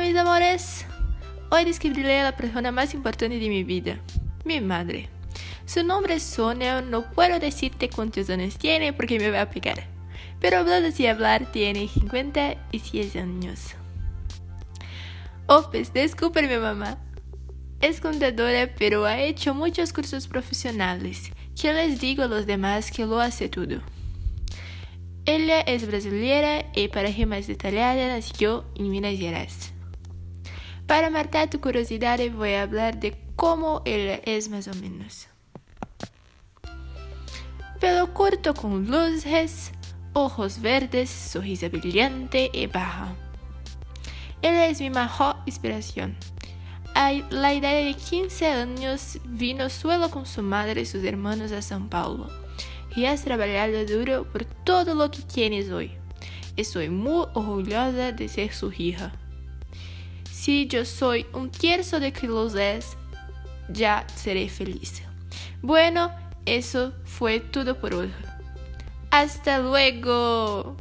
mis amores. Hoy describiré a la persona más importante de mi vida, mi madre. Su nombre es Sonia, no puedo decirte cuántos años tiene porque me va a pegar. Pero hablando de hablar, tiene 56 años. Oh, pues, disculpe mi mamá. Es contadora, pero ha hecho muchos cursos profesionales. Que les digo a los demás que lo hace todo. Ella es brasileña y para más detallada nació en Minas Gerais. Para matar tu curiosidad voy a hablar de cómo ella es más o menos. Pelo corto con luces, ojos verdes, sonrisa brillante y baja. Ella es mi mejor inspiración. A la edad de 15 años vino solo con su madre y sus hermanos a São Paulo y has trabajado duro por todo lo que tienes hoy. Estoy muy orgullosa de ser su hija. Si yo soy un tercio de que los es, ya seré feliz. Bueno, eso fue todo por hoy. Hasta luego.